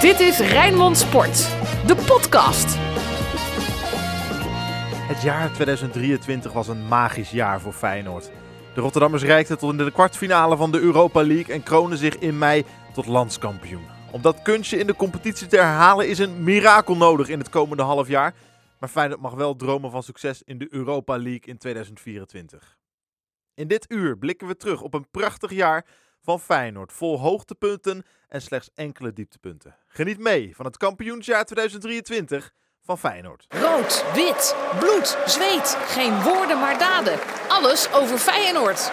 Dit is Rijnmond Sport, de podcast. Het jaar 2023 was een magisch jaar voor Feyenoord. De Rotterdammers reikten tot in de kwartfinale van de Europa League en kronen zich in mei tot landskampioen. Om dat kunstje in de competitie te herhalen is een mirakel nodig in het komende half jaar. Maar Feyenoord mag wel dromen van succes in de Europa League in 2024. In dit uur blikken we terug op een prachtig jaar van Feyenoord. Vol hoogtepunten en slechts enkele dieptepunten. Geniet mee van het kampioensjaar 2023 van Feyenoord. Rood, wit, bloed, zweet. Geen woorden maar daden. Alles over Feyenoord.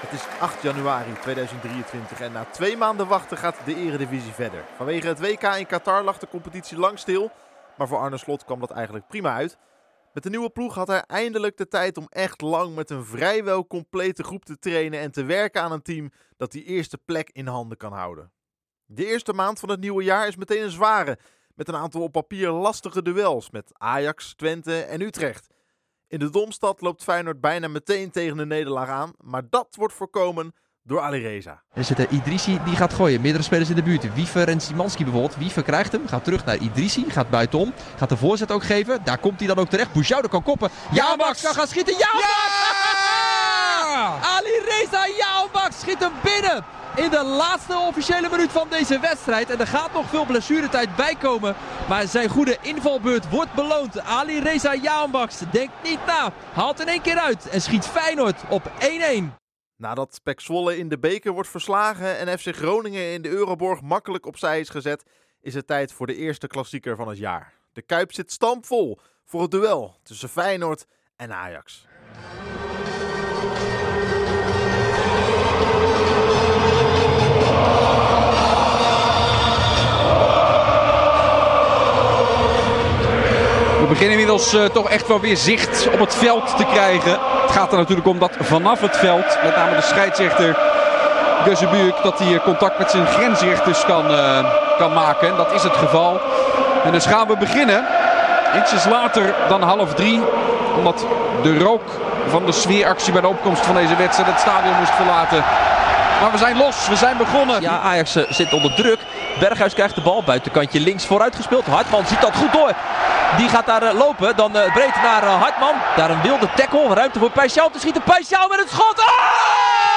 Het is 8 januari 2023 en na twee maanden wachten gaat de Eredivisie verder. Vanwege het WK in Qatar lag de competitie lang stil, maar voor Arne Slot kwam dat eigenlijk prima uit. Met de nieuwe ploeg had hij eindelijk de tijd om echt lang met een vrijwel complete groep te trainen en te werken aan een team dat die eerste plek in handen kan houden. De eerste maand van het nieuwe jaar is meteen een zware, met een aantal op papier lastige duels met Ajax, Twente en Utrecht. In de Domstad loopt Feyenoord bijna meteen tegen de nederlaag aan, maar dat wordt voorkomen door Alireza. Er zit er Idrissi die gaat gooien. Meerdere spelers in de buurt. Wiever en Simanski bijvoorbeeld. Wiever krijgt hem. Gaat terug naar Idrissi. Gaat buitenom. Gaat de voorzet ook geven. Daar komt hij dan ook terecht. Bouchoude kan koppen. Max kan gaan schieten. Max! Ja! Ali Reza Max schiet hem binnen. In de laatste officiële minuut van deze wedstrijd. En er gaat nog veel blessuretijd bij komen. Maar zijn goede invalbeurt wordt beloond. Ali Reza Max denkt niet na. Haalt in één keer uit. En schiet Feyenoord op 1-1. Nadat Pek Zwolle in de beker wordt verslagen en FC Groningen in de Euroborg makkelijk opzij is gezet, is het tijd voor de eerste klassieker van het jaar. De Kuip zit stampvol voor het duel tussen Feyenoord en Ajax. We beginnen inmiddels uh, toch echt wel weer zicht op het veld te krijgen. Het gaat er natuurlijk om dat vanaf het veld, met name de scheidsrechter Guzzebuurk, dat hij contact met zijn grensrechters kan, uh, kan maken. En dat is het geval. En dus gaan we beginnen. Ietsjes later dan half drie. Omdat de rook van de sfeeractie bij de opkomst van deze wedstrijd het stadion moest verlaten. Maar we zijn los, we zijn begonnen. Ja, Ajax uh, zit onder druk. Berghuis krijgt de bal, buitenkantje links vooruit gespeeld. Hartman ziet dat goed door. Die gaat daar uh, lopen, dan uh, breed naar Hartman. Daar een wilde tackle, ruimte voor Pijsjouw te schieten. Pijsjouw met het schot. Oh!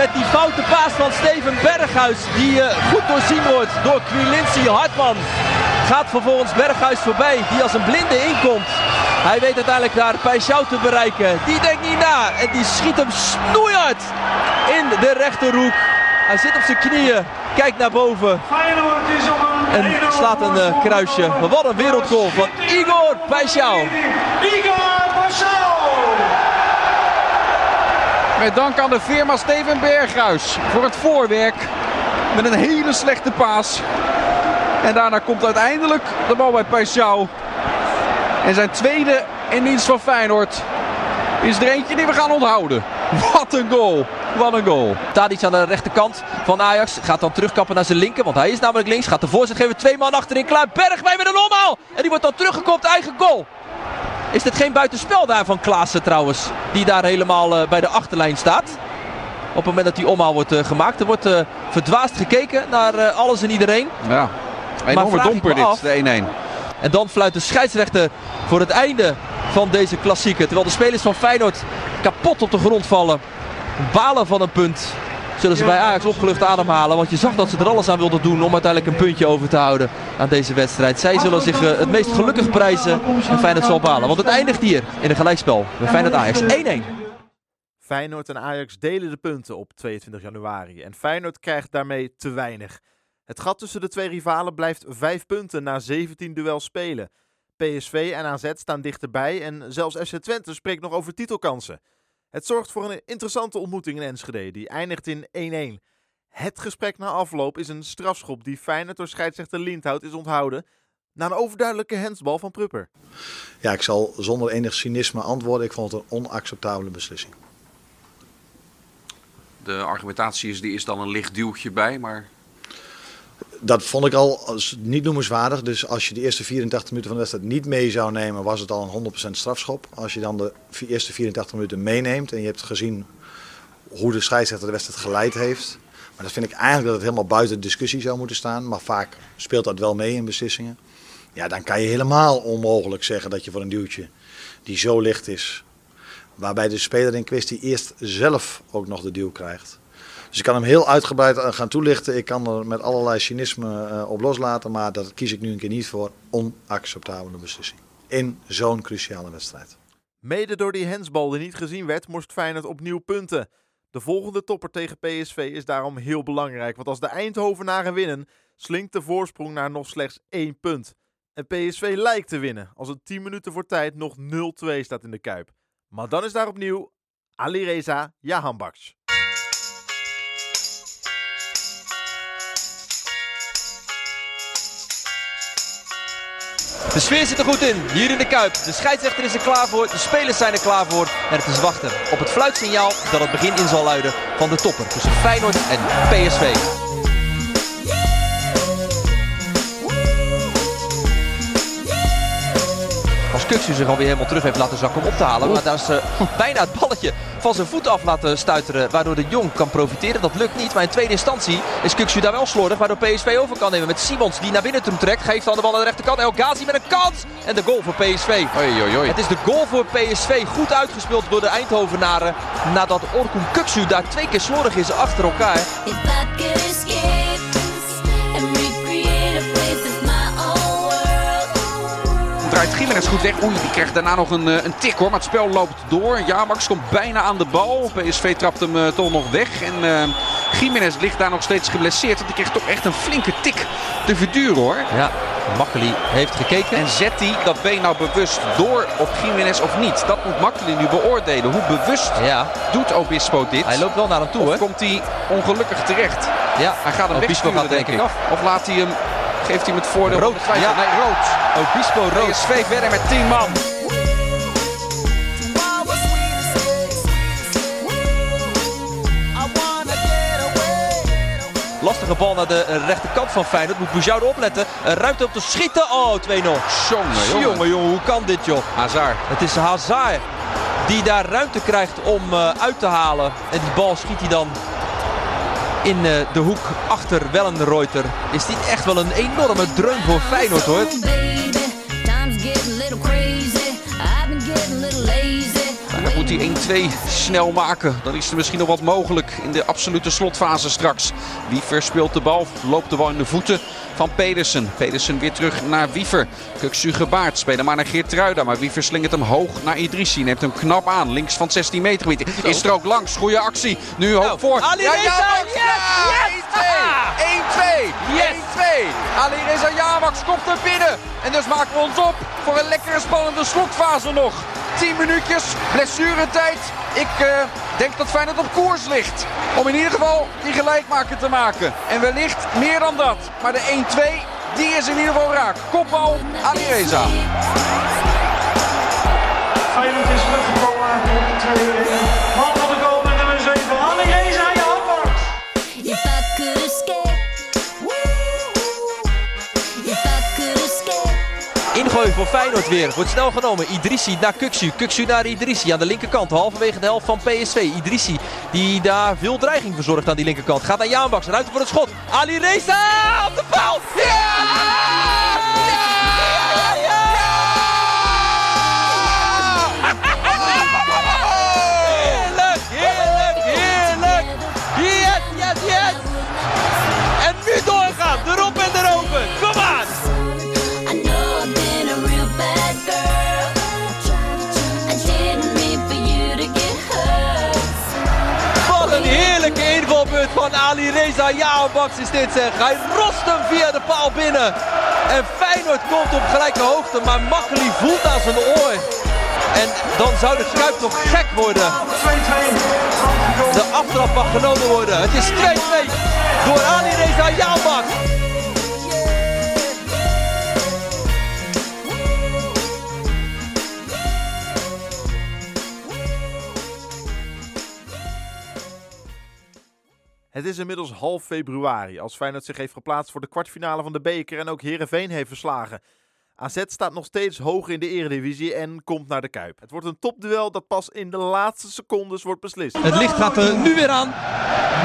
Met die foute paas van Steven Berghuis. Die uh, goed doorzien wordt door Quilinci Hartman. Gaat vervolgens Berghuis voorbij. Die als een blinde inkomt. Hij weet uiteindelijk daar Pijsjouw te bereiken. Die denkt niet na. En die schiet hem snoeihard in de rechterhoek. Hij zit op zijn knieën. Kijkt naar boven. En slaat een uh, kruisje. Maar wat een wereldgoal van Igor Pijsjouw. Igor Pijsjouw. Met dank aan de firma Steven Berghuis voor het voorwerk. Met een hele slechte paas. En daarna komt uiteindelijk de bal bij Pijsjouw. En zijn tweede in dienst van Feyenoord is er eentje die we gaan onthouden. Wat een goal. Wat een goal. Tadic aan de rechterkant van Ajax. Gaat dan terugkappen naar zijn linker. Want hij is namelijk links. Gaat de voorzet geven. Twee man achterin. Klaar. Bergwijn met een omhaal. En die wordt dan teruggekopt. Eigen goal. Is dit geen buitenspel daar van Klaassen trouwens? Die daar helemaal uh, bij de achterlijn staat. Op het moment dat die omhaal wordt uh, gemaakt. Er wordt uh, verdwaasd gekeken naar alles en iedereen. Ja. Enorme domper dit, de 1-1. En dan fluit de scheidsrechter voor het einde van deze klassieker. Terwijl de spelers van Feyenoord kapot op de grond vallen. Balen van een punt. Zullen ze bij Ajax opgelucht ademhalen. Want je zag dat ze er alles aan wilden doen om uiteindelijk een puntje over te houden aan deze wedstrijd. Zij zullen zich uh, het meest gelukkig prijzen. En Feyenoord zal balen. Want het eindigt hier in een gelijkspel. Bij Feyenoord Ajax 1-1. Feyenoord en Ajax delen de punten op 22 januari. En Feyenoord krijgt daarmee te weinig. Het gat tussen de twee rivalen blijft 5 punten na 17 duels spelen. PSV en AZ staan dichterbij en zelfs FC Twente spreekt nog over titelkansen. Het zorgt voor een interessante ontmoeting in Enschede, die eindigt in 1-1. Het gesprek na afloop is een strafschop die Feyenoord door scheidsrechter Lindhout is onthouden na een overduidelijke hensbal van Prupper. Ja, ik zal zonder enig cynisme antwoorden. Ik vond het een onacceptabele beslissing. De argumentatie is, die is dan een licht duwtje bij, maar Dat vond ik al als niet noemenswaardig. Dus als je de eerste 84 minuten van de wedstrijd niet mee zou nemen, was het al een 100% strafschop. Als je dan de eerste 84 minuten meeneemt en je hebt gezien hoe de scheidsrechter de wedstrijd geleid heeft. Maar dat vind ik eigenlijk dat het helemaal buiten discussie zou moeten staan. Maar vaak speelt dat wel mee in beslissingen. Ja, dan kan je helemaal onmogelijk zeggen dat je voor een duwtje die zo licht is. Waarbij de speler in kwestie eerst zelf ook nog de duw krijgt. Dus ik kan hem heel uitgebreid eh, gaan toelichten. Ik kan er met allerlei cynisme eh, op loslaten. Maar dat kies ik nu een keer niet voor. Onacceptabele beslissing. In zo'n cruciale wedstrijd. Mede door die hensbal die niet gezien werd, moest Feyenoord opnieuw punten. De volgende topper tegen PSV is daarom heel belangrijk. Want als de Eindhovenaren winnen, slinkt de voorsprong naar nog slechts één punt. En PSV lijkt te winnen als het 10 minuten voor tijd nog 0-2 staat in de Kuip. Maar dan is daar opnieuw Alireza Jahanbaks. De sfeer zit er goed in, hier in de Kuip. De scheidsrechter is er klaar voor, de spelers zijn er klaar voor. En het is wachten op het fluitsignaal dat het begin in zal luiden van de topper tussen Feyenoord en PSV. Kuksu zich alweer helemaal terug heeft laten zakken om op te halen. Maar daar is eh, bijna het balletje van zijn voet af laten stuiteren. Waardoor de Jong kan profiteren. Dat lukt niet. Maar in tweede instantie is Kuksu daar wel slordig. Waardoor PSV over kan nemen met Simons die naar binnen toe trekt. Geeft dan de bal aan de rechterkant. El Ghazi met een kans. En de goal voor PSV. Oei, oei, oei. Het is de goal voor PSV. Goed uitgespeeld door de Eindhovenaren. Nadat Orkun Kuksu daar twee keer slordig is achter elkaar. Draait Gimenez goed weg. Oei, die krijgt daarna nog een, eh, een tik hoor. Maar het spel loopt door. Jamax komt bijna aan de bal. PSV trapt hem eh, toch nog weg. En eh Gimenez ligt daar nog steeds geblesseerd. Want die krijgt toch echt een flinke tik te verduren hoor. Ja, Makkeli heeft gekeken. En zet hij dat been nou bewust door op Gimenez of niet? Dat moet Makkeli nu beoordelen. Hoe bewust Ja, doet Obispo dit? hij loopt wel naar hem toe hè. komt hij ongelukkig terecht? Ja, Hij gaat hem Obispo wegsturen gaat denk ik af. Of laat hij hem, geeft hij hem het voordeel Rood, ja. Nee, rood. Obispo rood. PSV verder met 10 man. Lastige bal naar de rechterkant van Feyenoord. Moet Bouchard opletten. Ruimte om te schieten. Oh, 2-0. Jongen, jongen. Jongen, jongen, hoe kan dit joh? Hazard. Het is Hazard die daar ruimte krijgt om eh, uit te halen. En die bal schiet hij dan in eh, de hoek achter Wellenreuter. Is dit echt wel een enorme dreun voor Feyenoord hoor. Hij 1-2 snel maken. Dan is er misschien nog wat mogelijk in de absolute slotfase straks. Wiever speelt de bal, loopt de bal in de voeten van Pedersen. Pedersen weer terug naar Wiever. Kuksu gebaard, spelen maar naar Geertruida. Maar Wiever slingert hem hoog naar Idrissi. Neemt hem knap aan, links van het 16 meter gebied. Is er ook langs, goede actie. Nu hoog voor. Ali Reza, Jamax, yes, ja, yes! 1-2, 1-2, Yes! 1-2. Ali Reza Jamax komt er binnen. En dus maken we ons op voor een lekkere spannende slotfase nog. 10 minuutjes, blessuretijd. Ik eh, denk dat Feyenoord op koers ligt. Om in ieder geval die gelijkmaker te maken. En wellicht meer dan dat. Maar de 1-2, die is in ieder geval raak. Kopbal, Ali Reza. Feyenoord is voor Feyenoord weer. Wordt snel genomen. Idrissi naar Kuksu. Kuksu naar Idrissi aan de linkerkant. Halverwege de helft van PSV. Idrissi die daar veel dreiging verzorgt aan die linkerkant. Gaat naar Jaanbaks. Ruimte voor het schot. Ali Reza op de paal. Ja! Jaanbaks is dit zeg. Hij rost hem via de paal binnen. En Feyenoord komt op gelijke hoogte, maar Makkeli voelt aan zijn oor. En dan zou de Kuip nog gek worden. 2-2. De aftrap mag genomen worden. Het is 2-2 door Ali Reza Yalbak. Het is inmiddels half februari als Feyenoord zich heeft geplaatst voor de kwartfinale van de beker en ook Herenveen heeft verslagen. AZ staat nog steeds hoog in de eredivisie en komt naar de Kuip. Het wordt een topduel dat pas in de laatste secondes wordt beslist. Het licht gaat er nu weer aan.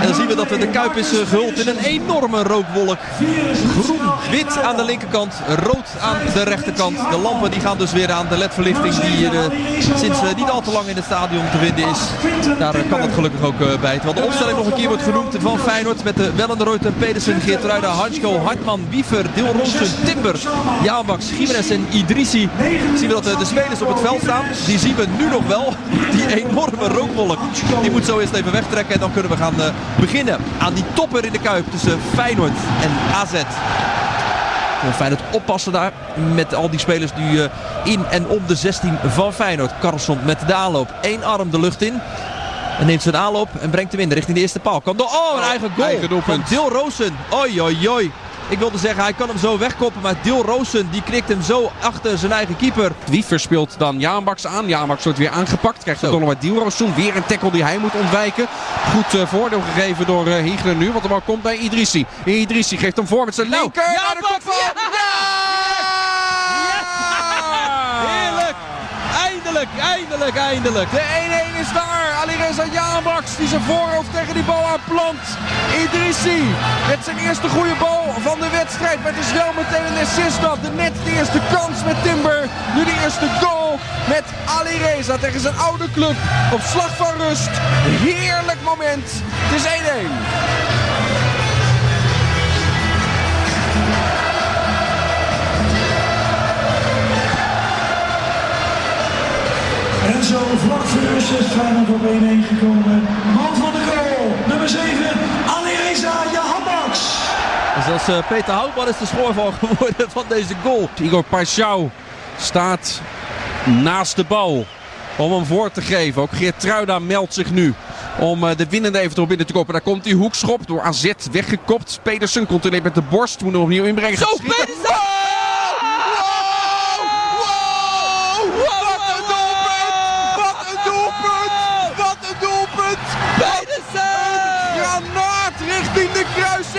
En dan zien we dat de Kuip is eh, gehuld in een enorme rookwolk. Groen-wit aan de linkerkant, rood aan de rechterkant. De lampen die gaan dus weer aan. De ledverlichting die eh, sinds eh, niet al te lang in het stadion te vinden is. Daar kan het gelukkig ook bij. Terwijl de opstelling nog een keer wordt genoemd van Feyenoord. Met de Wellenreuter, Pedersen, Geertruida, Hansko, Hartman, Wiever, Dilrosen, Timber, Jaalbaks, Gimenez en Idrissi. Zien we dat eh, de spelers op het veld staan. Die zien we nu nog wel. Die enorme rookwolk. Die moet zo eerst even wegtrekken. En dan kunnen we gaan eh, beginnen aan die topper in de Kuip tussen Feyenoord en AZ. Feyenoord oppassen daar met al die spelers die eh, in en om de 16 van Feyenoord. Carlson met de aanloop. Eén arm de lucht in. En neemt zijn aanloop en brengt hem in richting de eerste paal. Kan door. Oh, een eigen goal Eigen doelpunt. van Dil Roosen. Oi, oi, oi. Ik wilde zeggen, hij kan hem zo wegkoppen. Maar Dil Roosen die knikt hem zo achter zijn eigen keeper. Wiever speelt dan Jaanbaks aan. Jaanbaks wordt weer aangepakt. Krijgt dan nog wat Dielroossoen. Weer een tackle die hij moet ontwijken. Goed eh, voordeel gegeven door uh, Hiegler nu. Want de bal komt bij Idrissi. Idrissi geeft hem voor met zijn Nou, linker. naar de kop van- Heerlijk! Eindelijk, eindelijk, eindelijk. De 1-1 is daar. Jaanbaks die zijn voorhoofd tegen die bal aanplant. Idrissi met zijn eerste goede bal van de wedstrijd. Het is wel meteen een assist dat. De net de eerste kans met Timber. Nu de eerste goal met Alireza tegen zijn oude club. Op slag van rust. Heerlijk moment. Het is 1-1. Zo vlak voor de rust is Feyenoord op 1-1 gekomen. Man van de goal, nummer 7, Alireza Jahanbaks. En zelfs eh, Peter Houtman is de schoorval geworden van deze goal. Igor Paixão staat naast de bal om hem voor te geven. Ook Geert Truida meldt zich nu om eh, de winnende eventueel binnen te kopen. Daar komt die hoekschop door AZ weggekopt. Pedersen controleert met de borst. Moet hem opnieuw inbrengen. Zo. Pedersen! Wat een doelpunt! Wat een doelpunt! Wat een doelpunt! Pedersen! Granaat richting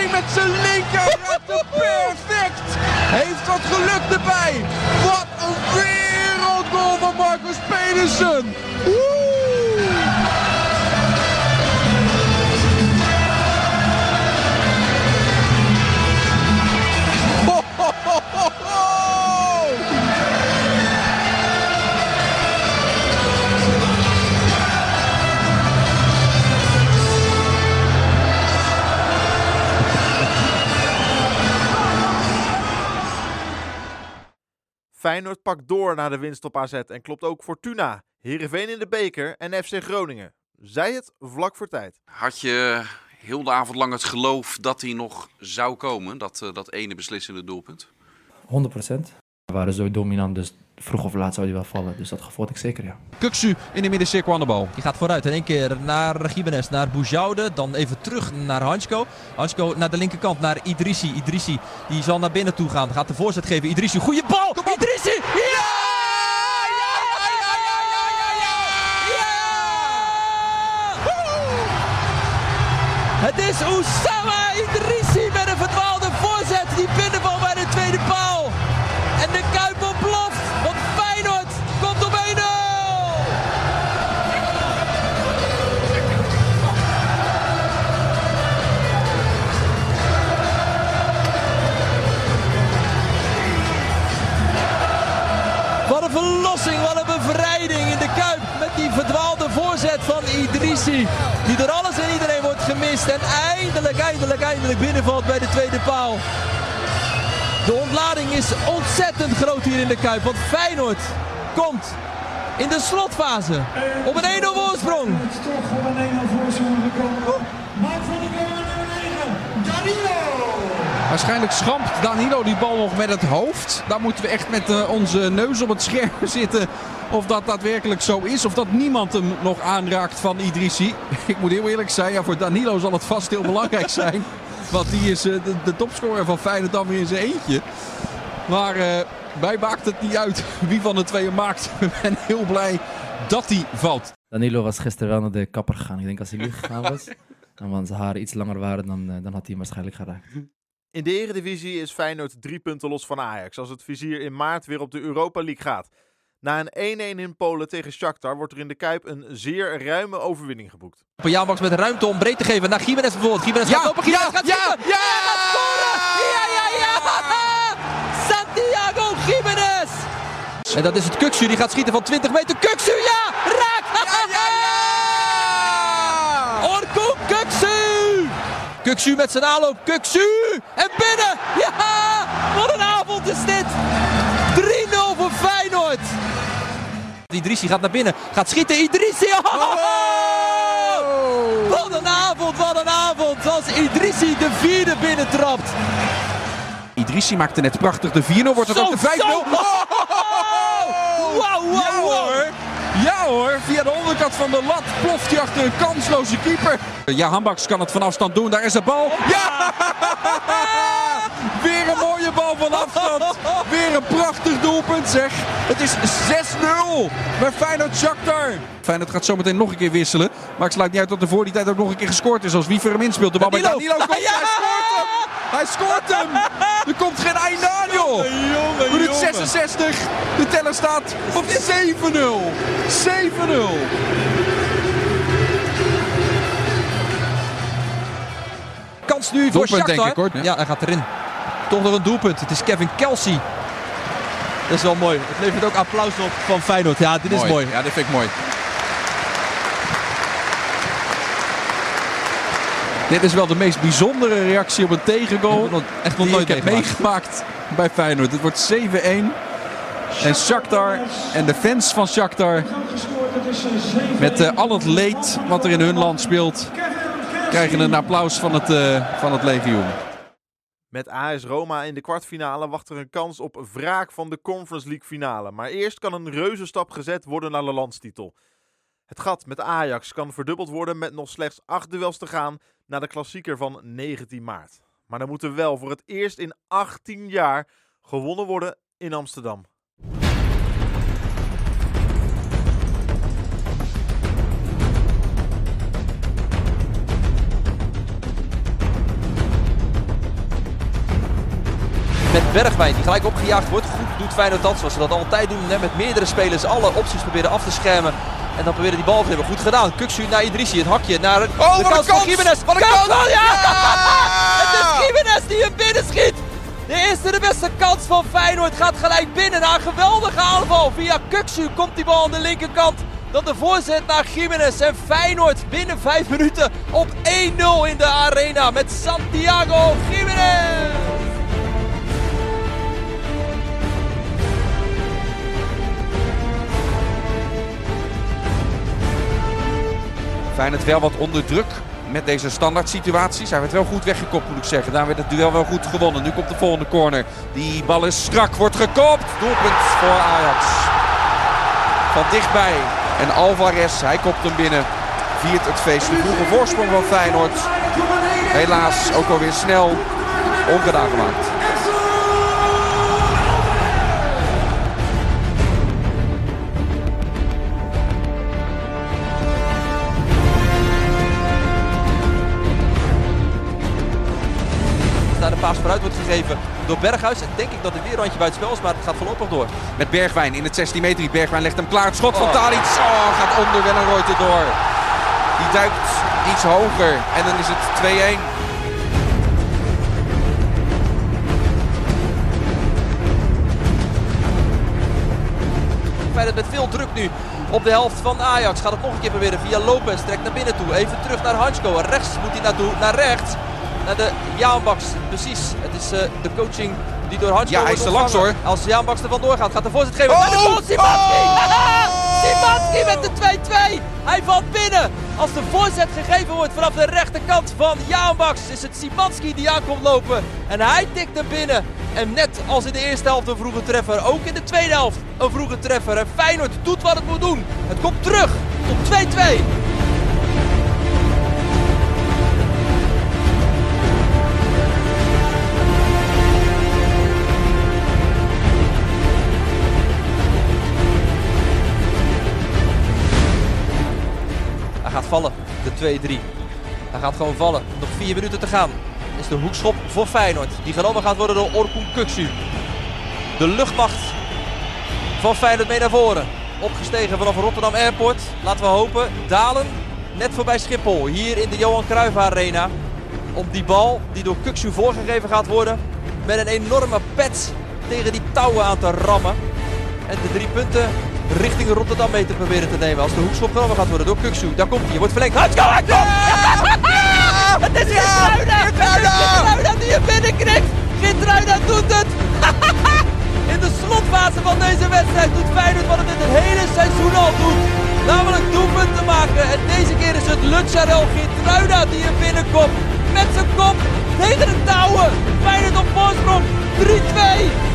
met zijn linker. Perfect! Heeft wat geluk erbij. Wat een wereldgoal van Marcus Pedersen. Feyenoord pakt door naar de winst op AZ en klopt ook Fortuna, Heerenveen in de beker en FC Groningen. Zij het vlak voor tijd. Had je heel de avond lang het geloof dat hij nog zou komen, dat, eh, dat ene beslissende doelpunt? 100%. We waren zo dominant, dus vroeg of laat zou die wel vallen. Dus dat gevoel ik zeker, ja. Kuksu in de middencirkel aan de bal. Die gaat vooruit in één keer naar Gimenez, naar Boujoude. Dan even terug naar Hansko. Hansko naar de linkerkant, naar Idrissi. Idrissi die zal naar binnen toe gaan. Gaat de voorzet geven. Idrissi, goede bal! Oussama Idrissi met een verdwaalde voorzet. Die binnenval bij de tweede paal. En de Kuip ontploft. Want Feyenoord komt op 1-0. Wat een verlossing, wat een bevrijding in de Kuip. Met die verdwaalde voorzet van Idrissi. Die door alles en iedereen gemist. En eindelijk, eindelijk, eindelijk binnenvalt bij de tweede paal. De ontlading is ontzettend groot hier in de Kuip. Want Feyenoord komt in de slotfase op een 1-0 voorsprong. Het is toch op een 1-0 voorsprong gekomen. Man van de nummer 9, Danilo. Waarschijnlijk schampt Danilo die bal nog met het hoofd. Daar moeten we echt met eh, onze neus op het scherm zitten. Of dat daadwerkelijk zo is. Of dat niemand hem nog aanraakt van Idrissi. Ik moet heel eerlijk zijn, ja, voor Danilo zal het vast heel belangrijk zijn. Want die is eh, de, de topscorer van Feyenoord dan weer in zijn eentje. Maar eh mij maakt het niet uit wie van de tweeën maakt. Ik ben heel blij dat hij valt. Danilo was gisteren wel naar de kapper gegaan. Ik denk als hij nu gegaan was. En want zijn haren iets langer waren, dan, eh, dan had hij hem waarschijnlijk geraakt. In de Eredivisie is Feyenoord drie punten los van Ajax als het vizier in maart weer op de Europa League gaat. Na een 1-1 in Polen tegen Shakhtar wordt er in de Kuip een zeer ruime overwinning geboekt. Jaanbaks met ruimte om breed te geven naar Gimenez bijvoorbeeld. Gimenez Ja, gaat lopen, Gimenez ja, gaat ja, schieten. ja! En gaat scoren! Ja, ja, ja! Santiago Gimenez! En dat is het Kuksu, die gaat schieten van 20 meter. Kuksu, ja! Raak! Orkun Kuksu! Kuksu met zijn aanloop. Kuksu! En binnen! Ja! Wat een avond is dit! Idrissi gaat naar binnen, gaat schieten. Idrissi! Oh! Wat een avond, wat een avond! Als Idrissi de vierde binnentrapt. Idrissi maakte net prachtig de 4-0. Wordt het ook de 5-0? zo! Wauw, wauw, wauw! Ja hoor. Via de onderkant van de lat ploft hij achter een kansloze keeper. Ja, Hambaks kan het van afstand doen. Daar is de bal. Ja! Weer een mooie bal van afstand. Weer een prachtig doelpunt zeg. Het is 6-0 bij Feyenoord Shakhtar. Feyenoord gaat zometeen nog een keer wisselen. Maar ik sluit niet uit dat er voor die tijd ook nog een keer gescoord is. Als Wiever hem inspeelt. De bal bij Danilo. Komt. Ja! Hij scoort hem. Hij scoort hem. Er komt geen einde joh. Minuut 66. De teller staat op 7-0. 7-0. Kans nu voor Doelpunt, Shakhtar. denk ik, hoor. Ja. Ja, hij gaat erin. Toch nog een doelpunt. Het is Kevin Kelsey. Dat is wel mooi. Het levert ook applaus op van Feyenoord. Ja, dit is mooi. Ja, dit vind ik mooi. Dit is wel de meest bijzondere reactie op een tegengoal Echt nog nooit ik heb meegemaakt. Bij Feyenoord. Het wordt 7-1. En Shakhtar en de fans van Shakhtar met eh, al het leed wat er in hun land speelt, krijgen een applaus van het, eh, van het legioen. Met AS Roma in de kwartfinale wacht er een kans op wraak van de Conference League finale. Maar eerst kan een reuzenstap gezet worden naar de landstitel. Het gat met Ajax kan verdubbeld worden met nog slechts acht duels te gaan naar de klassieker van 19 maart. Maar dan moet er wel voor het eerst in 18 jaar gewonnen worden in Amsterdam. Met Bergwijn die gelijk opgejaagd wordt. Goed doet Feyenoord dat zoals ze dat altijd doen. Hè, met meerdere spelers alle opties proberen af te schermen. En dan proberen die bal te hebben. Goed gedaan. Kuksu naar Idrissi. Het hakje naar de wat een kans van. Wat een Kans kans! van- ja! Gimenez die hem binnen schiet. De eerste de beste kans van Feyenoord gaat gelijk binnen. Na een geweldige aanval. Via Kuksu komt die bal aan de linkerkant. Dat de voorzet naar Gimenez. En Feyenoord binnen 5 minuten op 1-0 in de arena. Met Santiago Gimenez. Feyenoord wel wat onder druk met deze standaard situaties. Hij werd wel goed weggekopt moet ik zeggen. Daar werd het duel wel goed gewonnen. Nu komt de volgende corner. Die bal is strak, wordt gekopt. Doelpunt voor Ajax. Van dichtbij. En Alvarez, hij kopt hem binnen. Viert het feest. De vroege voorsprong van Feyenoord. Helaas ook alweer snel ongedaan gemaakt. De paas vooruit wordt gegeven door Berghuis. En denk ik dat het weer een randje buiten spel is, maar het gaat voorlopig door. Met Bergwijn in het 16 meter. Bergwijn legt hem klaar. Het schot van Oh. Tadic. Oh, gaat onder Wellenreuter door. Die duikt iets hoger. En dan is het 2-1. Feyenoord met veel druk nu op de helft van Ajax. Gaat het nog een keer proberen via Lopez. Trekt naar binnen toe. Even terug naar Hansko. Rechts moet hij naartoe. Naar rechts. Naar de Jaanbaks. Precies. Het is eh, de coaching die door Hansko Ja, hij is langs, ontvangen. Als Jaanbaks er vandoor gaat, gaat de voorzet geven. Oh! Naar de goal. Simanski! Oh! Simanski met de 2-2. Hij valt binnen. Als de voorzet gegeven wordt vanaf de rechterkant van Jaanbaks, is het Simanski die aankomt lopen. En hij tikt hem binnen. En net als in de eerste helft een vroege treffer, ook in de tweede helft een vroege treffer. En Feyenoord doet wat het moet doen. Het komt terug tot 2-2. Vallen, de 2-3. Hij gaat gewoon vallen. Nog vier minuten te gaan. Is de hoekschop voor Feyenoord. Die genomen gaat worden door Orkun Kuksu. De luchtmacht van Feyenoord mee naar voren. Opgestegen vanaf Rotterdam Airport. Laten we hopen. Dalen net voorbij Schiphol. Hier in de Johan Cruijff Arena. Om die bal die door Kuksu voorgegeven gaat worden. Met een enorme pet tegen die touwen aan te rammen. En de drie punten richting Rotterdam mee te proberen te nemen. Als de hoekschop genomen gaat worden door Kuksu. Daar komt hij. Wordt verlengd. Let's go! Het is Gitruida! Gitruida die je binnenkrikt. Gitruida doet het. In de slotfase van deze wedstrijd doet Feyenoord wat het het hele seizoen al doet. Namelijk doelpunten maken. En deze keer is het Lucharel Gitruida die er binnenkomt. Met zijn kop tegen de touwen. Feyenoord op voorsprong. 3-2.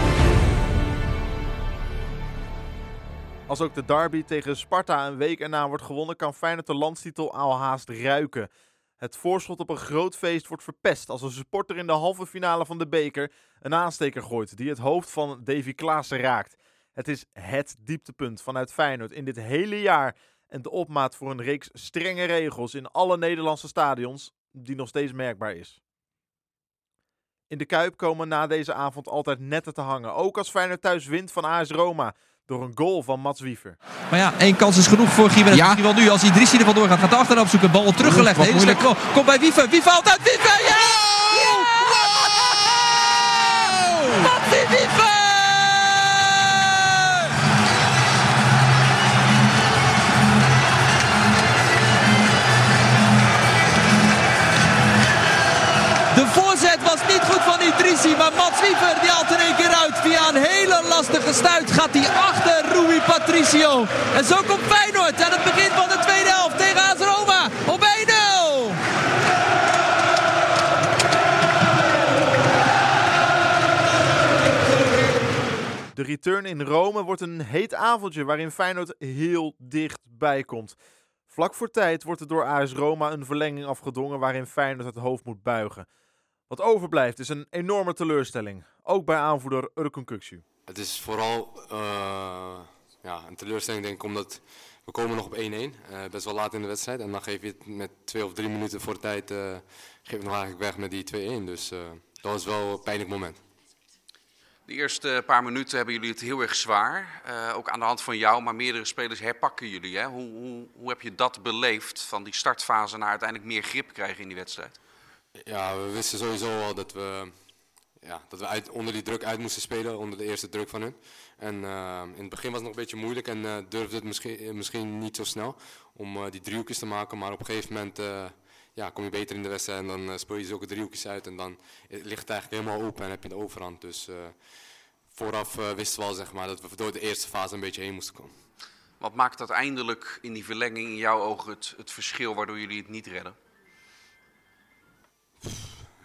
Als ook de derby tegen Sparta een week erna wordt gewonnen, kan Feyenoord de landstitel al haast ruiken. Het voorschot op een groot feest wordt verpest als een supporter in de halve finale van de beker een aansteker gooit die het hoofd van Davy Klaassen raakt. Het is het dieptepunt vanuit Feyenoord in dit hele jaar en de opmaat voor een reeks strenge regels in alle Nederlandse stadions die nog steeds merkbaar is. In de Kuip komen na deze avond altijd netten te hangen, ook als Feyenoord thuis wint van AS Roma door een goal van Mats Wiever. Maar ja, één kans is genoeg voor Gimenez. Ja. Misschien wel nu, als Idrissi er vandoor gaat, gaat de achterhoop zoeken. Bal teruggelegd. Hele. Komt bij Wiever. Wiever altijd. Wiever, ja! Ja! Mats Wiever die haalt er één keer uit. Via een hele lastige stuit gaat hij achter Rui Patricio. En zo komt Feyenoord aan het begin van de tweede helft tegen AS Roma op 1-0. De return in Rome wordt een heet avondje waarin Feyenoord heel dichtbij komt. Vlak voor tijd wordt er door AS Roma een verlenging afgedwongen waarin Feyenoord het hoofd moet buigen. Wat overblijft is een enorme teleurstelling, ook bij aanvoerder Urkun Kuksu. Het is vooral eh, ja, een teleurstelling denk ik omdat we komen nog op 1-1. eh, best wel laat in de wedstrijd. En dan geef je het met twee of drie minuten voor de tijd eh, geef je het nog eigenlijk weg met die 2-1. Dus eh, dat was wel een pijnlijk moment. De eerste paar minuten hebben jullie het heel erg zwaar. Eh, ook aan de hand van jou, maar meerdere spelers herpakken jullie. Hè? Hoe, hoe, hoe heb je dat beleefd van die startfase naar uiteindelijk meer grip krijgen in die wedstrijd? Ja, we wisten sowieso al dat we, ja, dat we uit, onder die druk uit moesten spelen, onder de eerste druk van hun. En eh, in het begin was het nog een beetje moeilijk en eh, durfde het misschien, eh, misschien niet zo snel om die driehoekjes te maken. Maar op een gegeven moment ja, kom je beter in de wedstrijd en dan speel je zulke driehoekjes uit. En dan ligt het eigenlijk helemaal open en heb je de overhand. Dus vooraf wisten we al zeg maar, dat we door de eerste fase een beetje heen moesten komen. Wat maakt uiteindelijk in die verlenging in jouw ogen het, het verschil waardoor jullie het niet redden?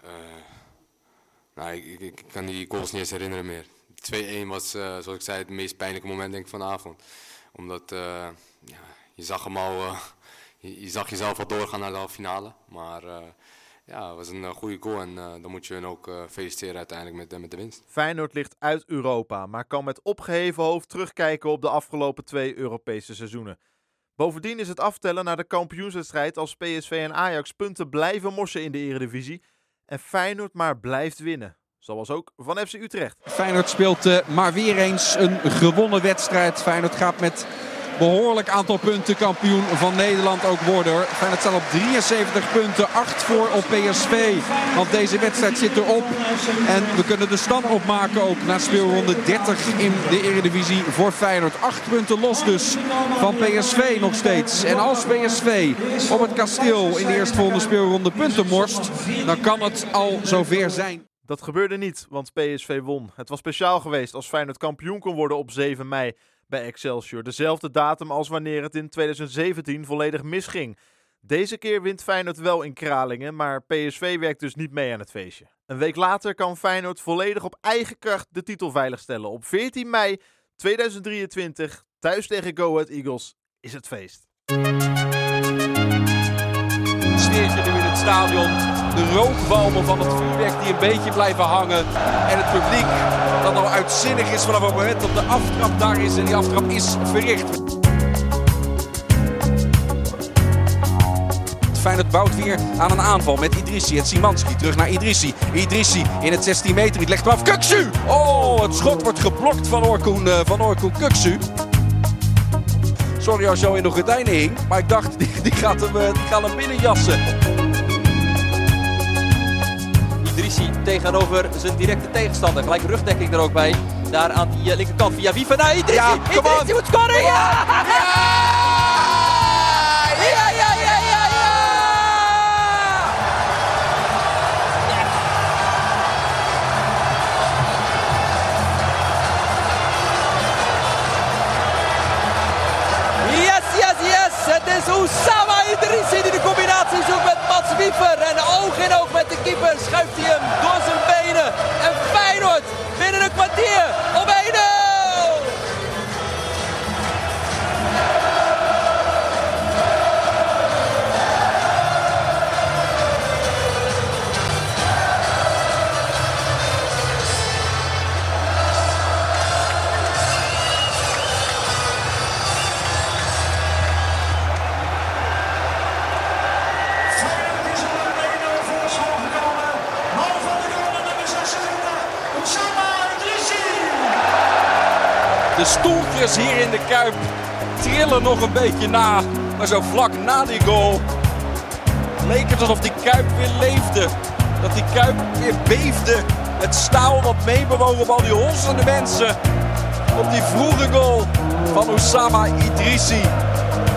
Eh, nou, ik, ik, kan die goals niet eens herinneren meer. 2-1 was, eh, zoals ik zei, het meest pijnlijke moment denk ik, van de avond. Omdat eh, ja, je zag hem al, je, je zag jezelf al doorgaan naar de halve finale. Maar ja, het was een goede goal en dan moet je hun ook feliciteren uiteindelijk met, met de winst. Feyenoord ligt uit Europa, maar kan met opgeheven hoofd terugkijken op de afgelopen twee Europese seizoenen. Bovendien is het aftellen naar de kampioenswedstrijd als PSV en Ajax punten blijven morsen in de eredivisie en Feyenoord maar blijft winnen. Zoals ook van FC Utrecht. Feyenoord speelt eh, maar weer eens een gewonnen wedstrijd. Feyenoord gaat met behoorlijk aantal punten kampioen van Nederland ook worden. Feyenoord staat op 73 punten, 8 voor op PSV. Want deze wedstrijd zit erop. En we kunnen de stand opmaken ook na speelronde 30 in de Eredivisie voor Feyenoord. 8 punten los dus van PSV nog steeds. En als PSV op het kasteel in de eerstvolgende speelronde punten morst, dan kan het al zover zijn. Dat gebeurde niet, want PSV won. Het was speciaal geweest als Feyenoord kampioen kon worden op 7 mei bij Excelsior. Dezelfde datum als wanneer het in 2017 volledig misging. Deze keer wint Feyenoord wel in Kralingen, maar PSV werkt dus niet mee aan het feestje. Een week later kan Feyenoord volledig op eigen kracht de titel veiligstellen. Op 14 mei 2023, thuis tegen Go Ahead Eagles, is het feest. Sfeertje nu in het stadion. De rookbalmen van het vuurwerk die een beetje blijven hangen. En het publiek dat al uitzinnig is vanaf het moment dat de aftrap daar is. En die aftrap is verricht. Feyenoord bouwt weer aan een aanval met Idrissi en Simanski. Terug naar Idrissi. Idrissi in het 16 meter. Het legt hem af. Kuksu! Oh, het schot wordt geblokt van Orkoen, eh, van Orkoen Kuksu. Sorry als jou in de gordijnen hing. Maar ik dacht, die, die, gaat, hem, eh, die gaat hem binnenjassen. Idrissi tegenover zijn directe tegenstander. Gelijk rugdekking er ook bij. Daar aan die eh, linkerkant via Wiever naar Idrissi. Ja. Idrissi moet scoren. Ja! Ja, Wiever. En oog in oog met de keeper schuift hij hem door zijn benen. En Feyenoord binnen een kwartier stoeltjes hier in de Kuip trillen nog een beetje na. Maar zo vlak na die goal leek het alsof die Kuip weer leefde. Dat die Kuip weer beefde. Het staal dat meebewogen op al die honderden mensen. Op die vroege goal van Oussama Idrissi.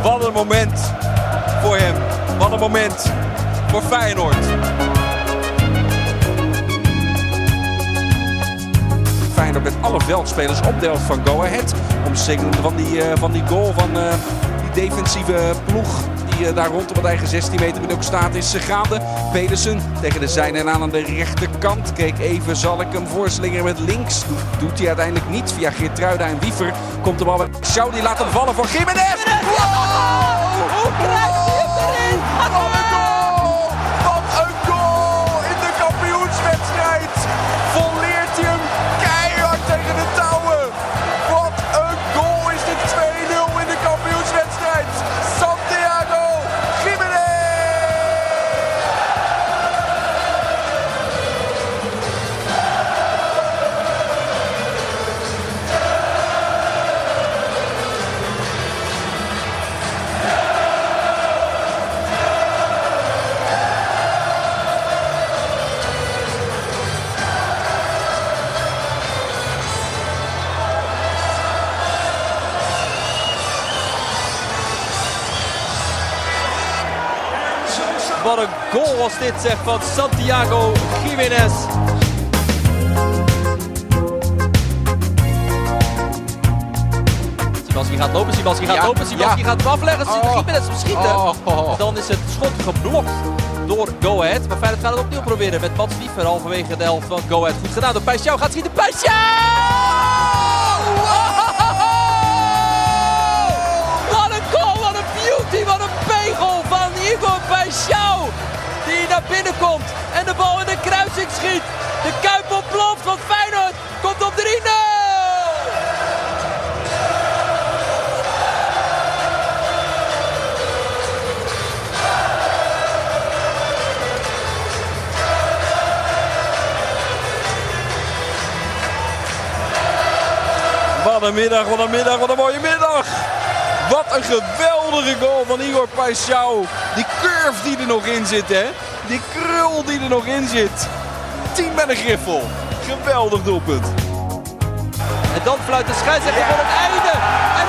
Wat een moment voor hem. Wat een moment voor Feyenoord. Feyenoord met alle veldspelers op van Go Ahead. Omsingelende van die, eh, van die goal van eh, die defensieve ploeg. Die eh, daar rondom het eigen 16 meter ook staat is gaande. Pedersen tegen de zijne en aan aan de rechterkant. Keek even, zal ik hem voorslingeren met links? Doet, doet hij uiteindelijk niet. Via Geertruida en Wiever komt de bal bij. Die laat hem vallen voor Jiménez. Hoe krijgt hij hem goal was dit zeg van Santiago Jiménez. Simanski gaat lopen, Simanski gaat Ja, lopen, Simanski ja. gaat hem afleggen. Oh. Jiménez hem schieten. Oh. Dan is het schot geblokt door Go Ahead. Maar Feyenoord gaat het opnieuw proberen met Mats Wiever halverwege de helft van Go Ahead. Goed gedaan door Pijsjouw. Gaat schieten. Pijsjouw! Wat een goal, wat een beauty, wat een pegel van Igor Pijsjouw. Die naar binnen komt en de bal in de kruising schiet. De Kuip ontploft, want Feyenoord komt op 3-0. Wat een middag, wat een middag, wat een mooie middag. Wat een geweldige goal van Igor Paixão. Die curve die er nog in zit, hè. Die krul die er nog in zit. 10 met een griffel. Geweldig doelpunt. En dan fluit de scheidsrechter voor het einde. En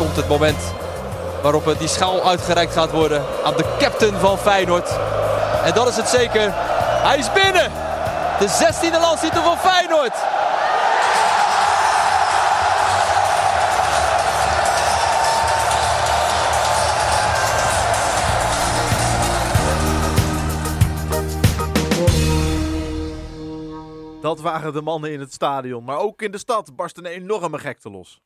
komt het moment waarop die schaal uitgereikt gaat worden aan de captain van Feyenoord. En dat is het zeker. Hij is binnen. De 16e landstitel van Feyenoord. Dat waren de mannen in het stadion. Maar ook in de stad barst een enorme gekte los.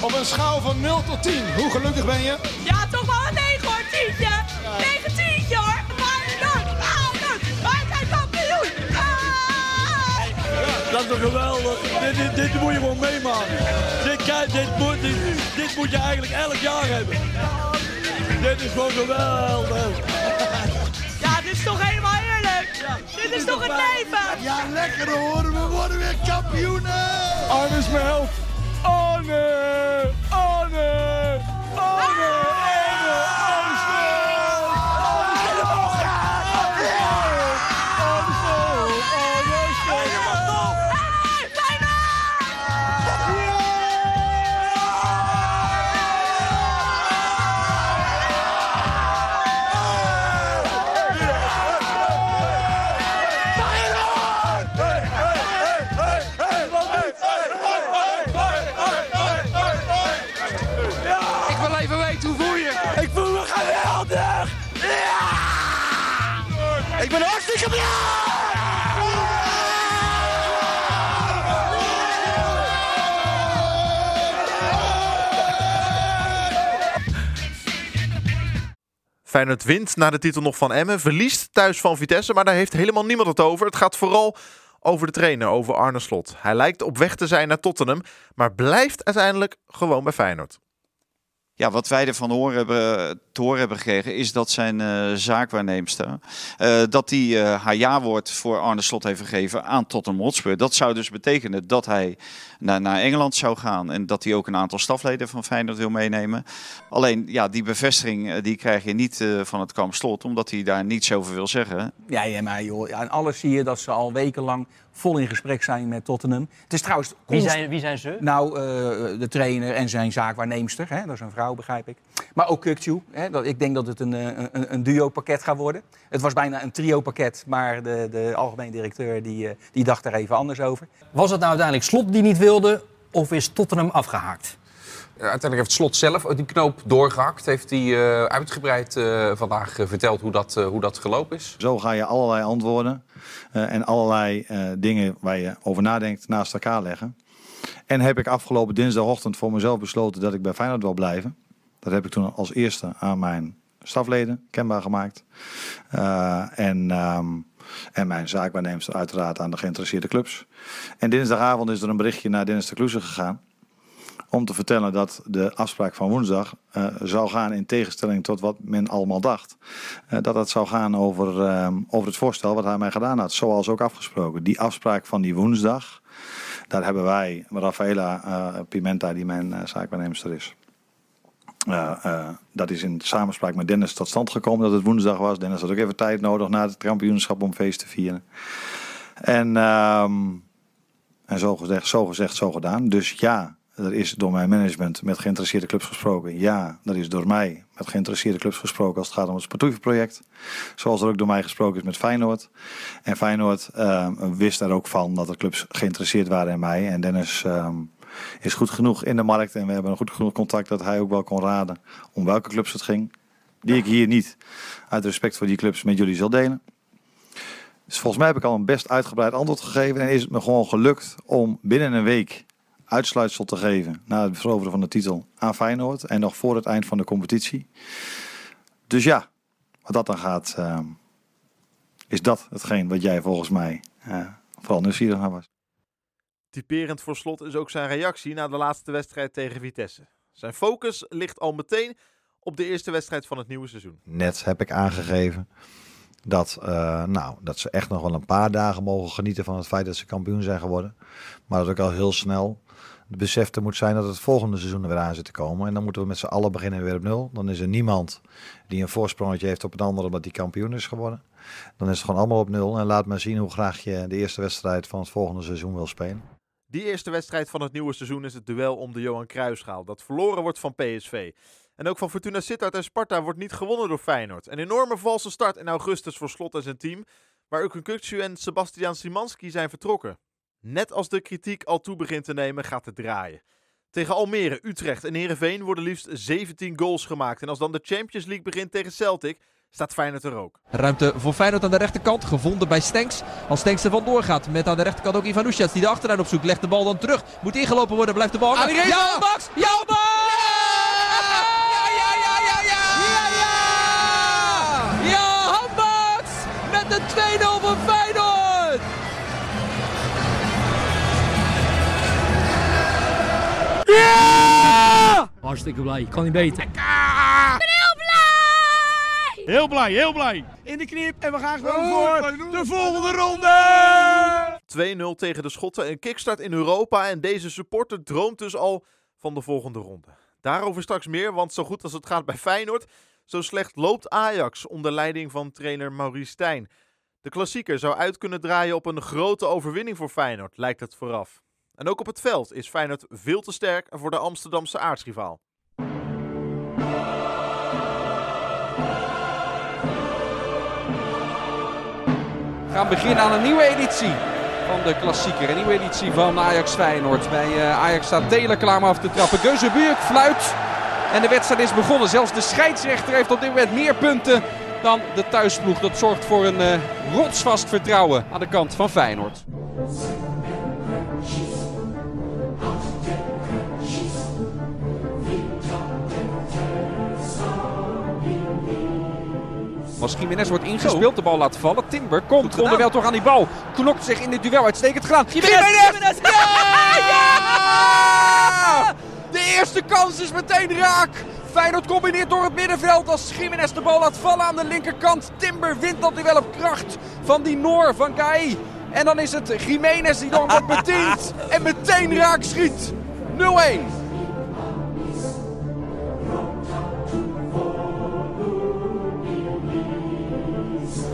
Op een schaal van 0 tot 10, hoe gelukkig ben je? Ja, toch wel een 9 hoor, tientje. 9 tientje hoor. Feyenoord, Feyenoord, wij zijn kampioen. Ah! Dat is toch geweldig? Dit, dit, dit moet je gewoon meemaken. Dit, kijk, dit, moet, dit, dit moet je eigenlijk elk jaar hebben. Dit is gewoon geweldig. Ja, dit is toch helemaal. Dit is toch het leven. Ja, lekker hoor. We worden weer kampioenen. Arne is mijn held. Arne! Arne! Arne! Arne! Ben hartstikke blij! Feyenoord wint na de titel nog van Emmen. Verliest thuis van Vitesse, maar daar heeft helemaal niemand het over. Het gaat vooral over de trainer, over Arne Slot. Hij lijkt op weg te zijn naar Tottenham, maar blijft uiteindelijk gewoon bij Feyenoord. Ja, wat wij ervan horen hebben, te horen hebben gekregen is dat zijn eh, zaakwaarneemster, eh, dat die eh, haar ja-woord voor Arne Slot heeft gegeven aan Tottenham Hotspur. Dat zou dus betekenen dat hij naar, naar Engeland zou gaan en dat hij ook een aantal stafleden van Feyenoord wil meenemen. Alleen, ja, die bevestiging eh, die krijg je niet eh, van het kamp Slot, omdat hij daar niets over wil zeggen. Ja, ja, maar joh. Ja, en alles zie je dat ze al wekenlang vol in gesprek zijn met Tottenham. Het is trouwens... Wie zijn, wie zijn ze? Nou, eh, de trainer en zijn zaakwaarneemster. Hè, dat is een vrouw, begrijp ik. Maar ook Kukcu. Hè, dat, ik denk dat het een, een, een duo-pakket gaat worden. Het was bijna een trio-pakket, maar de, de algemeen directeur die, die dacht daar even anders over. Was het nou uiteindelijk Slot die niet wilde of is Tottenham afgehaakt? Uiteindelijk heeft Slot zelf die knoop doorgehakt. Heeft hij eh, uitgebreid eh, vandaag eh, verteld hoe dat, eh, hoe dat gelopen is. Zo ga je allerlei antwoorden eh, en allerlei eh, dingen waar je over nadenkt naast elkaar leggen. En heb ik afgelopen dinsdagochtend voor mezelf besloten dat ik bij Feyenoord wil blijven. Dat heb ik toen als eerste aan mijn stafleden kenbaar gemaakt. Eh, en, ehm, en mijn zaakwaarnemers uiteraard aan de geïnteresseerde clubs. En dinsdagavond is er een berichtje naar Dennis de Kloeze gegaan om te vertellen dat de afspraak van woensdag eh, zou gaan in tegenstelling tot wat men allemaal dacht. Eh, dat het zou gaan over, ehm, over het voorstel wat hij mij gedaan had, zoals ook afgesproken. Die afspraak van die woensdag, daar hebben wij, Rafaela eh, Pimenta, die mijn uh, zaakwaarnemster is. Eh, eh, dat is in samenspraak met Dennis tot stand gekomen dat het woensdag was. Dennis had ook even tijd nodig na het kampioenschap om feest te vieren. En, ehm, en zo, gezegd, zo gezegd, zo gedaan. Dus ja, er is door mijn management met geïnteresseerde clubs gesproken. Ja, er is door mij met geïnteresseerde clubs gesproken als het gaat om het Sportoeven-project. Zoals er ook door mij gesproken is met Feyenoord. En Feyenoord ehm, wist er ook van dat er clubs geïnteresseerd waren in mij. En Dennis ehm, is goed genoeg in de markt. En we hebben een goed genoeg contact dat hij ook wel kon raden om welke clubs het ging. Die ik hier niet uit respect voor die clubs met jullie zal delen. Dus volgens mij heb ik al een best uitgebreid antwoord gegeven. En is het me gewoon gelukt om binnen een week uitsluitsel te geven na het veroveren van de titel aan Feyenoord. En nog voor het eind van de competitie. Dus ja, wat dat dan gaat, eh, is dat hetgeen wat jij volgens mij eh, vooral nieuwsgierig naar was. Typerend voor slot is ook zijn reactie na de laatste wedstrijd tegen Vitesse. Zijn focus ligt al meteen op de eerste wedstrijd van het nieuwe seizoen. Net heb ik aangegeven dat, eh, nou, dat ze echt nog wel een paar dagen mogen genieten van het feit dat ze kampioen zijn geworden. Maar dat ook al heel snel het besef er moet zijn dat het volgende seizoen er weer aan zit te komen. En dan moeten we met z'n allen beginnen weer op nul. Dan is er niemand die een voorsprongetje heeft op een ander omdat die kampioen is geworden. Dan is het gewoon allemaal op nul. En laat maar zien hoe graag je de eerste wedstrijd van het volgende seizoen wil spelen. Die eerste wedstrijd van het nieuwe seizoen is het duel om de Johan Cruijffschaal, dat verloren wordt van PSV. En ook van Fortuna Sittard en Sparta wordt niet gewonnen door Feyenoord. Een enorme valse start in augustus voor Slot en zijn team, waar Ukun en Sebastian Simanski zijn vertrokken. Net als de kritiek al toe begint te nemen, gaat het draaien. Tegen Almere, Utrecht en Heerenveen worden liefst 17 goals gemaakt. En als dan de Champions League begint tegen Celtic, staat Feyenoord er ook. Ruimte voor Feyenoord aan de rechterkant, gevonden bij Stenks. Als Stenks er vandoor gaat, met aan de rechterkant ook Ivan die de achterlijn opzoekt. Legt de bal dan terug, moet ingelopen worden, blijft de bal hangen. Adrie Ja, Max! Ja, Max! Ja, Max! Met de 2-0 voor Feyenoord! Ja! Hartstikke blij, kan niet beter. Heel blij, heel blij. In de knip en we gaan gewoon voor de volgende ronde. 2-0 tegen de Schotten, een kickstart in Europa en deze supporter droomt dus al van de volgende ronde. Daarover straks meer, want zo goed als het gaat bij Feyenoord, zo slecht loopt Ajax onder leiding van trainer Maurice Stijn. De klassieker zou uit kunnen draaien op een grote overwinning voor Feyenoord, lijkt het vooraf. En ook op het veld is Feyenoord veel te sterk voor de Amsterdamse aartsrivaal. Gaan beginnen aan een nieuwe editie van de klassieker. Een nieuwe editie van Ajax Feyenoord. Bij eh, Ajax staat Taylor klaar om af te trappen. Geuzebuurk fluit. En de wedstrijd is begonnen. Zelfs de scheidsrechter heeft op dit moment meer punten dan de thuisploeg. Dat zorgt voor een eh, rotsvast vertrouwen aan de kant van Feyenoord. Als Jiménez wordt ingespeeld, de bal laat vallen. Timber komt onderwijl toch aan die bal. Knokt zich in dit duel uitstekend gedaan. Jiménez! Ja! De eerste kans is meteen raak. Feyenoord combineert door het middenveld als Jiménez de bal laat vallen aan de linkerkant. Timber wint dat duel op kracht van die Noor van Gai. En dan is het Jiménez die dan wordt bediend en meteen raak schiet. 0-1.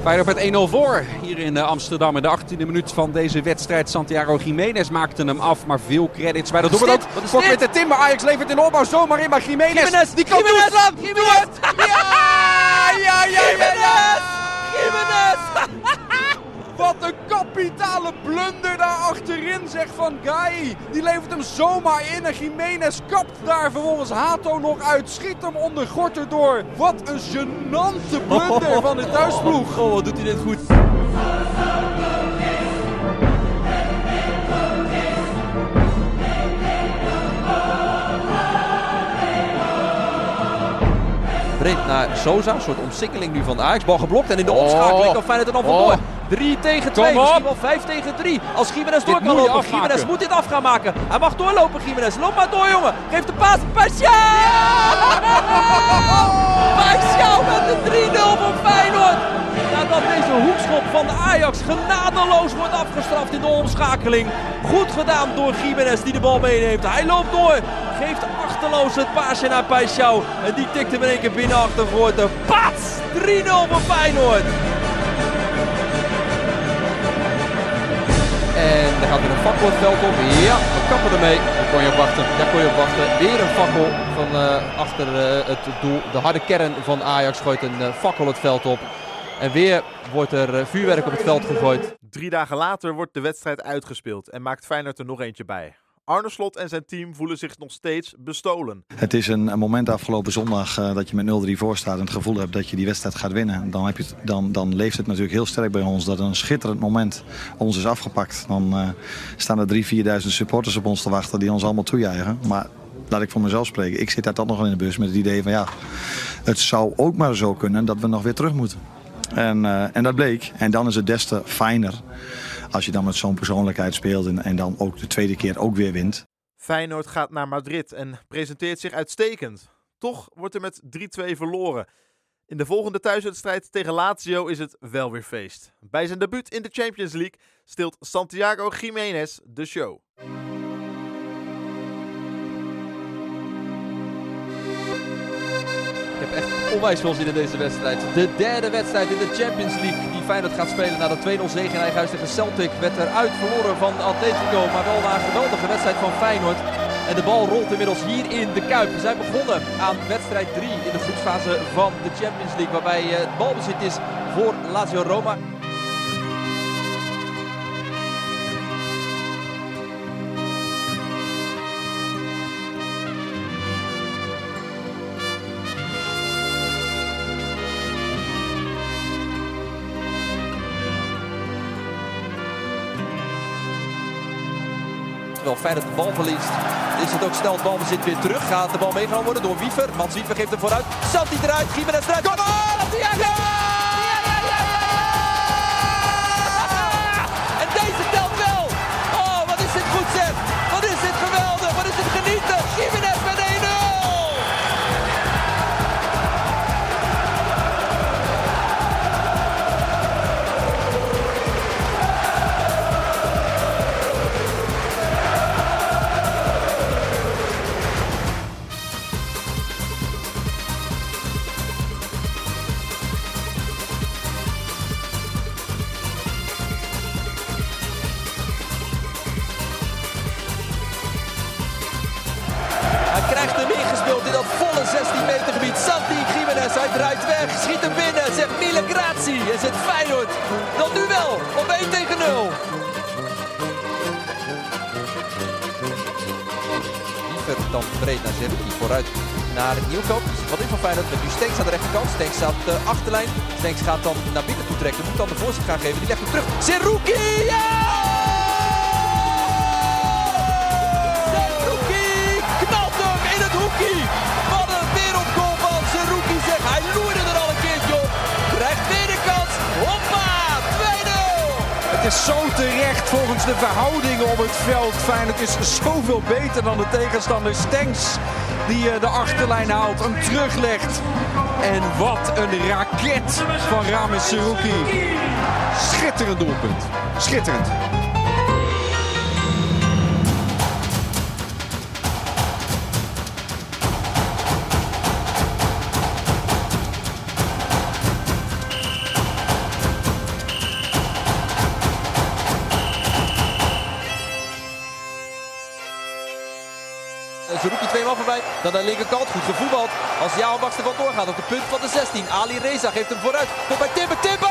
Feyenoord met 1-0 voor hier in eh, Amsterdam. In de 18e minuut van deze wedstrijd. Santiago Jiménez maakte hem af, maar veel credits bij doelpunt. is Kort dit? met de Timber. Ajax levert in de opbouw zomaar in, maar Jiménez, Jiménez, die kan Jiménez, Jiménez. het! Ja, ja, ja, ja, ja. Wat een kapitale blunder daar achterin, zegt Van Guy. Die levert hem zomaar in en Jiménez kapt daar vervolgens Hato nog uit. Schiet hem onder Gorter door. Wat een gênante blunder van de thuisploeg. Oh, wat doet hij dit goed. Breed naar Sosa, een soort omsikkeling nu van de Ajax. Bal geblokt en in de Oh. opschakeling kan Feyenoord er dan vandoor. Oh. 3 tegen Kom 2, op. misschien wel 5 tegen 3. Als Gimenez door kan lopen. Gimenez moet dit af gaan maken. Hij mag doorlopen, Gimenez. Loop maar door, jongen. Geef de paas. Paschal! Paschal met de 3-0 voor Feyenoord. Nadat deze hoekschop van de Ajax genadeloos wordt afgestraft in de omschakeling. Goed gedaan door Gimenez die de bal meeneemt. Hij loopt door. Geeft achterloos het paasje naar Paschal. En die tikt hem in één keer binnen achter de Pats! 3-0 voor Feyenoord. En daar gaat weer een fakkel het veld op. Ja, we kappen ermee. Daar kon je op wachten. Daar kon je op wachten. Weer een fakkel van eh, achter eh, het doel. De harde kern van Ajax gooit een eh, fakkel het veld op. En weer wordt er vuurwerk op het veld gegooid. Drie dagen later wordt de wedstrijd uitgespeeld en maakt Feyenoord er nog eentje bij. Arne Slot en zijn team voelen zich nog steeds bestolen. Het is een, moment afgelopen zondag eh, dat je met 0-3 voor staat en het gevoel hebt dat je die wedstrijd gaat winnen. Dan, heb je dan, dan leeft het natuurlijk heel sterk bij ons dat een schitterend moment ons is afgepakt. Dan eh, staan er 3.000, 4.000 supporters op ons te wachten die ons allemaal toejuichen. Maar laat ik voor mezelf spreken, ik zit daar toch nog in de bus met het idee van ja, het zou ook maar zo kunnen dat we nog weer terug moeten. En, eh, en dat bleek. En dan is het des te fijner als je dan met zo'n persoonlijkheid speelt en, en dan ook de tweede keer ook weer wint. Feyenoord gaat naar Madrid en presenteert zich uitstekend. Toch wordt er met 3-2 verloren. In de volgende thuiswedstrijd tegen Lazio is het wel weer feest. Bij zijn debuut in de Champions League stilt Santiago Jiménez de show. Ik heb echt onwijs veel zin in deze wedstrijd. De derde wedstrijd in de Champions League die Feyenoord gaat spelen na de 2-0 zege in eigen huis tegen Celtic. Werd eruit verloren van Atletico, maar wel na een geweldige wedstrijd van Feyenoord. En de bal rolt inmiddels hier in de Kuip. We zijn begonnen aan wedstrijd 3 in de groepsfase van de Champions League. Waarbij eh, het balbezit is voor Lazio Roma. Wel fijn dat de bal verliest. Is het ook snel het balbezit weer terug. Gaat de bal meegenomen worden door Wiever. Mats Wiever geeft hem vooruit. Santi eruit. Gimenez eruit. Kom op! Dan breed naar Zerouki vooruit naar Nieuwkoop. Wat is van Feyenoord met nu Stenks aan de rechterkant. Stenks op de achterlijn. Stenks gaat dan naar binnen toe trekken. Moet dan de voorzet gaan geven. Die legt hem terug. Zerouki! Ja! Zo terecht volgens de verhoudingen op het veld. Feyenoord is zoveel beter dan de tegenstander. Stenks die eh, de achterlijn haalt, hem teruglegt. En wat een raket van Ramis Serouki. Schitterend doelpunt. Schitterend. Voorbij. Dan aan de linkerkant. Goed gevoetbald. Als Jaalbaks er van doorgaat op de punt van de 16. Ali Reza geeft hem vooruit. Komt bij Timber. Timber!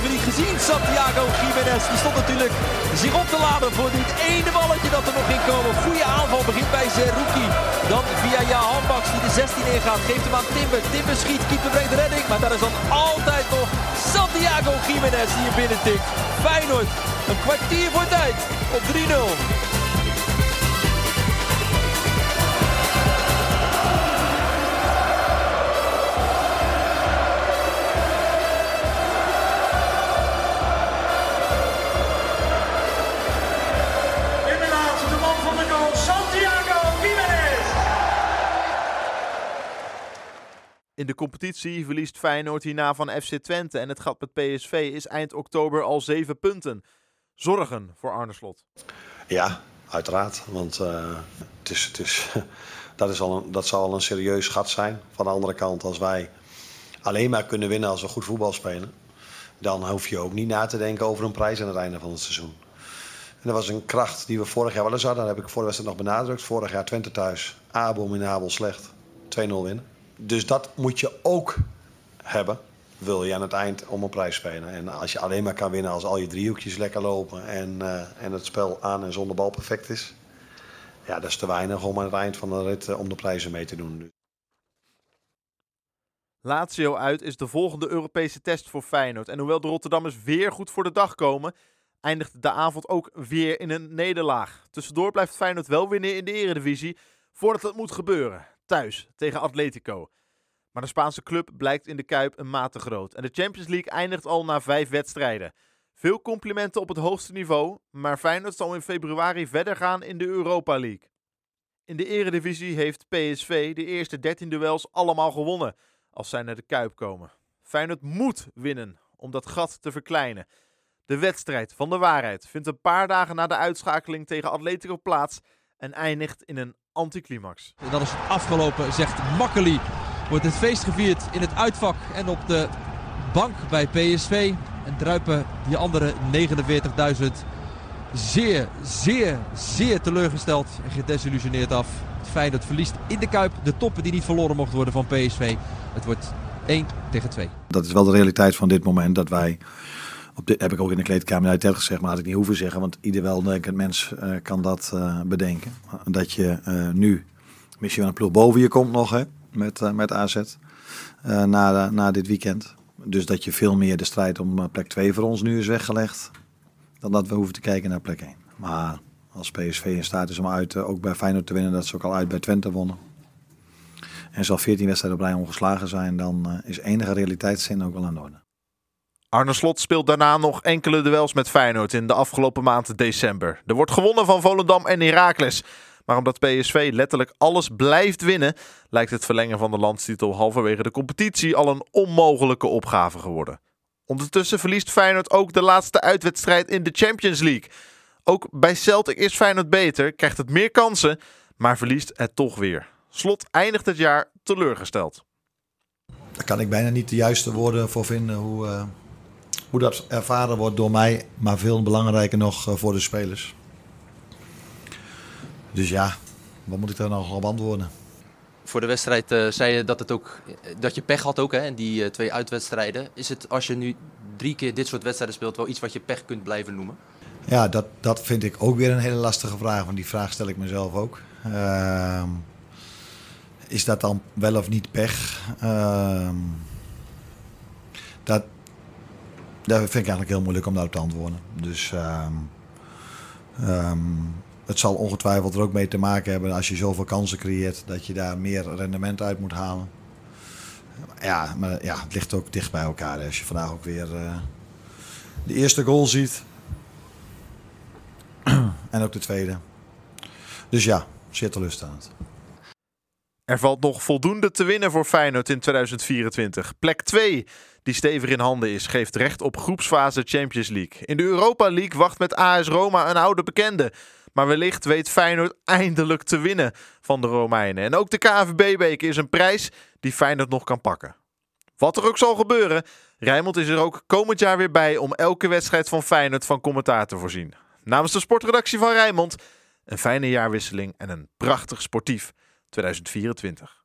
Even niet gezien. Santiago Jiménez, die stond natuurlijk zich op te laden voor dit ene balletje dat er nog in komen. Goede aanval begint bij Zerouki. Dan via Jahan Baks die de 16 ingaat. Geeft hem aan Timber. Timber schiet, keeper brengt redding. Maar daar is dan altijd nog Santiago Jiménez die binnen tikt. Feyenoord, een kwartier voor tijd op 3-0. Competitie verliest Feyenoord hierna van FC Twente en het gat met PSV is eind oktober al 7 punten. Zorgen voor Arne Slot. Ja, uiteraard. Want eh, het is, het is, dat, is al een, dat zal al een serieus gat zijn. Van de andere kant, als wij alleen maar kunnen winnen als we goed voetbal spelen... dan hoef je ook niet na te denken over een prijs aan het einde van het seizoen. En dat was een kracht die we vorig jaar wel eens hadden. Dat heb ik voor de wedstrijd nog benadrukt. Vorig jaar Twente thuis, abominabel slecht. 2-0 winnen. Dus dat moet je ook hebben. Wil je aan het eind om een prijs spelen. En als je alleen maar kan winnen als al je driehoekjes lekker lopen. En, eh, en het spel aan en zonder bal perfect is. Ja, dat is te weinig om aan het eind van de rit eh, om de prijzen mee te doen. Lazio uit is de volgende Europese test voor Feyenoord. En hoewel de Rotterdammers weer goed voor de dag komen, eindigt de avond ook weer in een nederlaag. Tussendoor blijft Feyenoord wel winnen in de eredivisie voordat het moet gebeuren. Thuis tegen Atletico. Maar de Spaanse club blijkt in de Kuip een maat te groot. En de Champions League eindigt al na vijf wedstrijden. Veel complimenten op het hoogste niveau, maar Feyenoord zal in februari verder gaan in de Europa League. In de eredivisie heeft PSV de eerste 13 duels allemaal gewonnen als zij naar de Kuip komen. Feyenoord moet winnen om dat gat te verkleinen. De wedstrijd van de waarheid vindt een paar dagen na de uitschakeling tegen Atletico plaats en eindigt in een anticlimax. En dan is het afgelopen, zegt Makkeli. Wordt het feest gevierd in het uitvak en op de bank bij PSV. En druipen die andere 49.000 zeer, zeer, zeer teleurgesteld en gedesillusioneerd af. Feyenoord verliest in de Kuip de toppen die niet verloren mochten worden van PSV. Het wordt 1 tegen 2. Dat is wel de realiteit van dit moment. Dat wij, op dit heb ik ook in de kleedkamer net gezegd, maar had ik niet hoeven zeggen. Want ieder weldenkend mens eh, kan dat eh, bedenken. Dat je eh, nu misschien wel een ploeg boven je komt nog hè, met, met AZ na, na dit weekend. Dus dat je veel meer de strijd om plek 2 voor ons nu is weggelegd. Dan dat we hoeven te kijken naar plek 1. Maar als PSV in staat is om uit, ook bij Feyenoord te winnen, dat ze ook al uit bij Twente wonnen. En zal 14 wedstrijden op rij ongeslagen zijn, dan is enige realiteitszin ook wel aan de orde. Arne Slot speelt daarna nog enkele duels met Feyenoord in de afgelopen maand december. Er wordt gewonnen van Volendam en Heracles. Maar omdat PSV letterlijk alles blijft winnen, lijkt het verlengen van de landstitel halverwege de competitie al een onmogelijke opgave geworden. Ondertussen verliest Feyenoord ook de laatste uitwedstrijd in de Champions League. Ook bij Celtic is Feyenoord beter, krijgt het meer kansen, maar verliest het toch weer. Slot eindigt het jaar teleurgesteld. Daar kan ik bijna niet de juiste woorden voor vinden hoe, eh, hoe dat ervaren wordt door mij, maar veel belangrijker nog eh, voor de spelers. Dus ja, wat moet ik daar nog op antwoorden? Voor de wedstrijd eh, zei je dat, het ook, dat je pech had ook hè, in die eh, twee uitwedstrijden. Is het als je nu drie keer dit soort wedstrijden speelt wel iets wat je pech kunt blijven noemen? Ja, dat, dat vind ik ook weer een hele lastige vraag, want die vraag stel ik mezelf ook. Ehm, is dat dan wel of niet pech? Ehm, dat, dat vind ik eigenlijk heel moeilijk om daarop te antwoorden. Dus ehm, ehm, het zal ongetwijfeld er ook mee te maken hebben als je zoveel kansen creëert, dat je daar meer rendement uit moet halen. Ja, maar ja, het ligt ook dicht bij elkaar. Als je vandaag ook weer eh, de eerste goal ziet. en ook de tweede. Dus ja, zeer teleurstellend. Er valt nog voldoende te winnen voor Feyenoord in 2024. Plek 2, die stevig in handen is, geeft recht op groepsfase Champions League. In de Europa League wacht met AS Roma een oude bekende. Maar wellicht weet Feyenoord eindelijk te winnen van de Romeinen. En ook de KNVB-beker is een prijs die Feyenoord nog kan pakken. Wat er ook zal gebeuren, Rijnmond is er ook komend jaar weer bij om elke wedstrijd van Feyenoord van commentaar te voorzien. Namens de sportredactie van Rijnmond, een fijne jaarwisseling en een prachtig sportief 2024.